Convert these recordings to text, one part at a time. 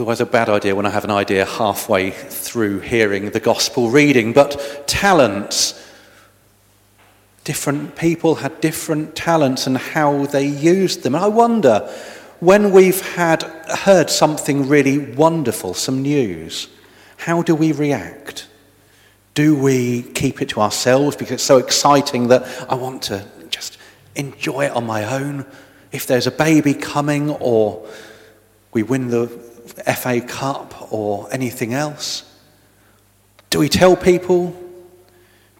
It's always a bad idea when I have an idea halfway through hearing the gospel reading, but talents. Different people had different talents and how they used them. And I wonder when we've had heard something really wonderful, some news, how do we react? Do we keep it to ourselves because it's so exciting that I want to just enjoy it on my own? If there's a baby coming or we win the FA Cup or anything else? Do we tell people?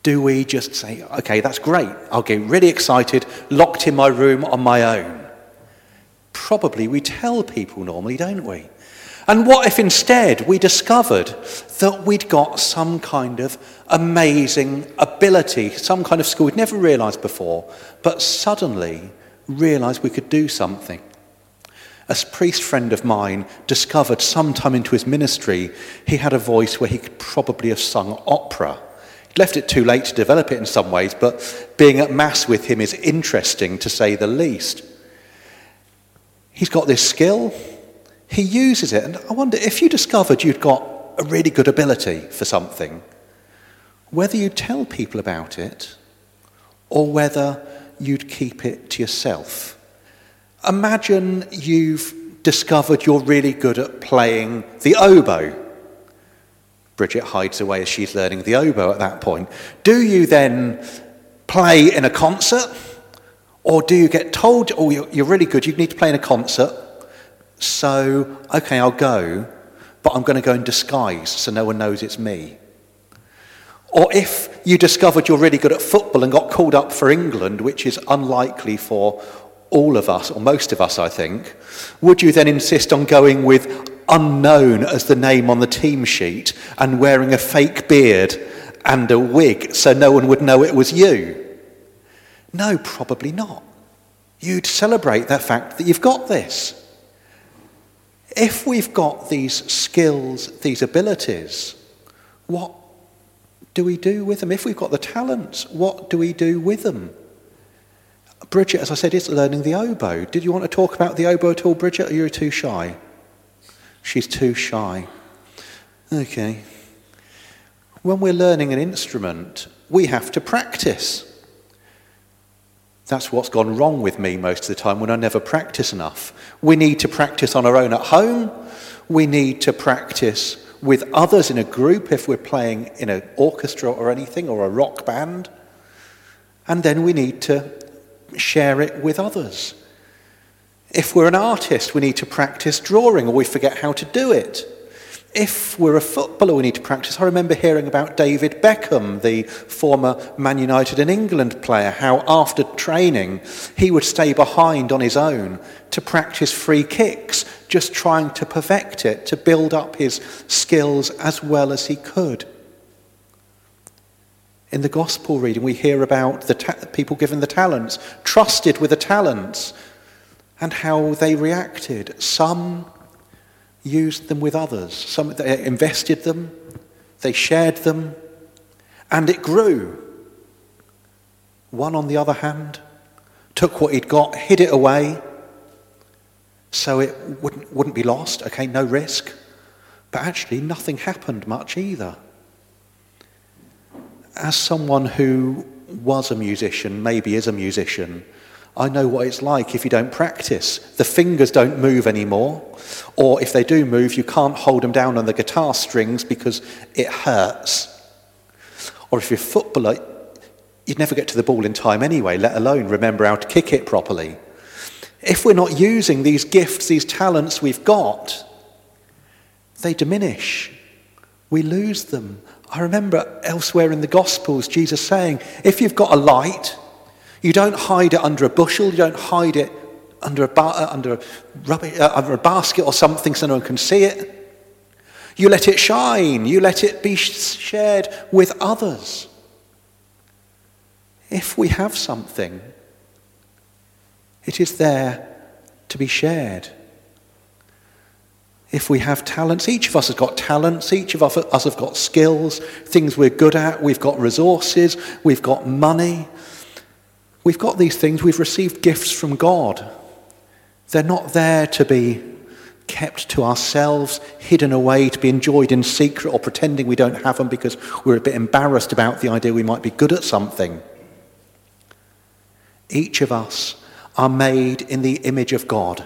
Do we just say, okay, that's great, I'll get really excited, locked in my room on my own? Probably we tell people normally, don't we? And what if instead we discovered that we'd got some kind of amazing ability, some kind of skill we'd never realized before, but suddenly realized we could do something? A priest friend of mine discovered sometime into his ministry he had a voice where he could probably have sung opera. He left it too late to develop it in some ways, but being at Mass with him is interesting to say the least. He's got this skill, he uses it, and I wonder if you discovered you'd got a really good ability for something, whether you'd tell people about it or whether you'd keep it to yourself. Imagine you've discovered you're really good at playing the oboe. Bridget hides away as she's learning the oboe at that point. Do you then play in a concert? Or do you get told, oh, you're really good, you need to play in a concert, so, okay, I'll go, but I'm going to go in disguise so no one knows it's me? Or if you discovered you're really good at football and got called up for England, which is unlikely for all of us, or most of us, I think, would you then insist on going with unknown as the name on the team sheet and wearing a fake beard and a wig so no one would know it was you? No, probably not. You'd celebrate the fact that you've got this. If we've got these skills, these abilities, what do we do with them? If we've got the talents, what do we do with them? Bridget, as I said, is learning the oboe. Did you want to talk about the oboe at all, Bridget, or you're too shy? She's too shy. Okay. When we're learning an instrument, we have to practice. That's what's gone wrong with me most of the time when I never practice enough. We need to practice on our own at home. We need to practice with others in a group if we're playing in an orchestra or anything or a rock band. And then we need to share it with others. If we're an artist, we need to practice drawing or we forget how to do it. If we're a footballer, we need to practice. I remember hearing about David Beckham, the former Man United and England player, how after training he would stay behind on his own to practice free kicks, just trying to perfect it, to build up his skills as well as he could. In the gospel reading, we hear about the ta- people given the talents, trusted with the talents, and how they reacted. Some used them with others, some they invested them, they shared them, and it grew. One, on the other hand, took what he'd got, hid it away, so it wouldn't, wouldn't be lost. Okay, no risk. But actually, nothing happened much either as someone who was a musician, maybe is a musician, I know what it's like if you don't practice. The fingers don't move anymore, or if they do move, you can't hold them down on the guitar strings because it hurts. Or if you're a footballer, you'd never get to the ball in time anyway, let alone remember how to kick it properly. If we're not using these gifts, these talents we've got, they diminish. We lose them. I remember elsewhere in the Gospels, Jesus saying, if you've got a light, you don't hide it under a bushel, you don't hide it under a, uh, under, a rubbish, uh, under a basket or something so no one can see it. You let it shine, you let it be shared with others. If we have something, it is there to be shared if we have talents, each of us has got talents, each of us have got skills, things we're good at, we've got resources, we've got money. We've got these things, we've received gifts from God. They're not there to be kept to ourselves, hidden away to be enjoyed in secret, or pretending we don't have them because we're a bit embarrassed about the idea we might be good at something. Each of us are made in the image of God.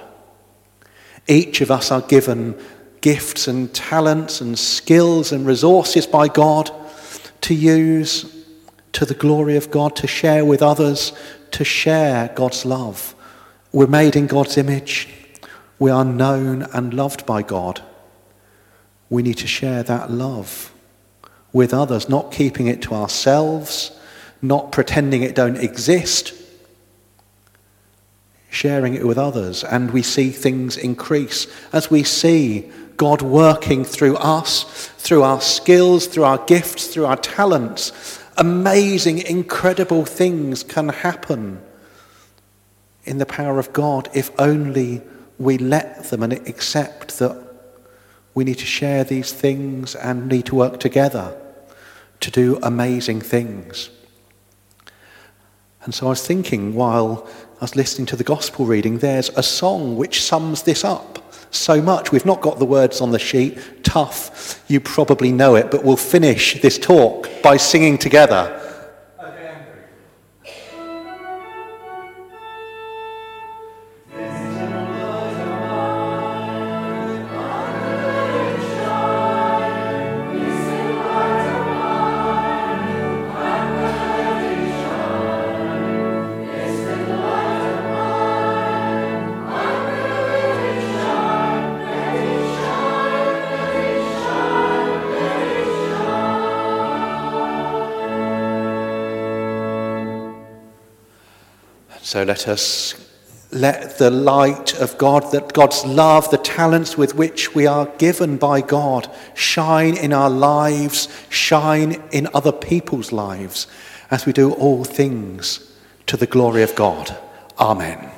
Each of us are given gifts and talents and skills and resources by God to use to the glory of God, to share with others, to share God's love. We're made in God's image. We are known and loved by God. We need to share that love with others, not keeping it to ourselves, not pretending it don't exist, sharing it with others. And we see things increase as we see God working through us, through our skills, through our gifts, through our talents. Amazing, incredible things can happen in the power of God if only we let them and accept that we need to share these things and need to work together to do amazing things. And so I was thinking while I was listening to the gospel reading, there's a song which sums this up so much. We've not got the words on the sheet. Tough. You probably know it, but we'll finish this talk by singing together. So let us let the light of God, that God's love, the talents with which we are given by God, shine in our lives, shine in other people's lives, as we do all things to the glory of God. Amen.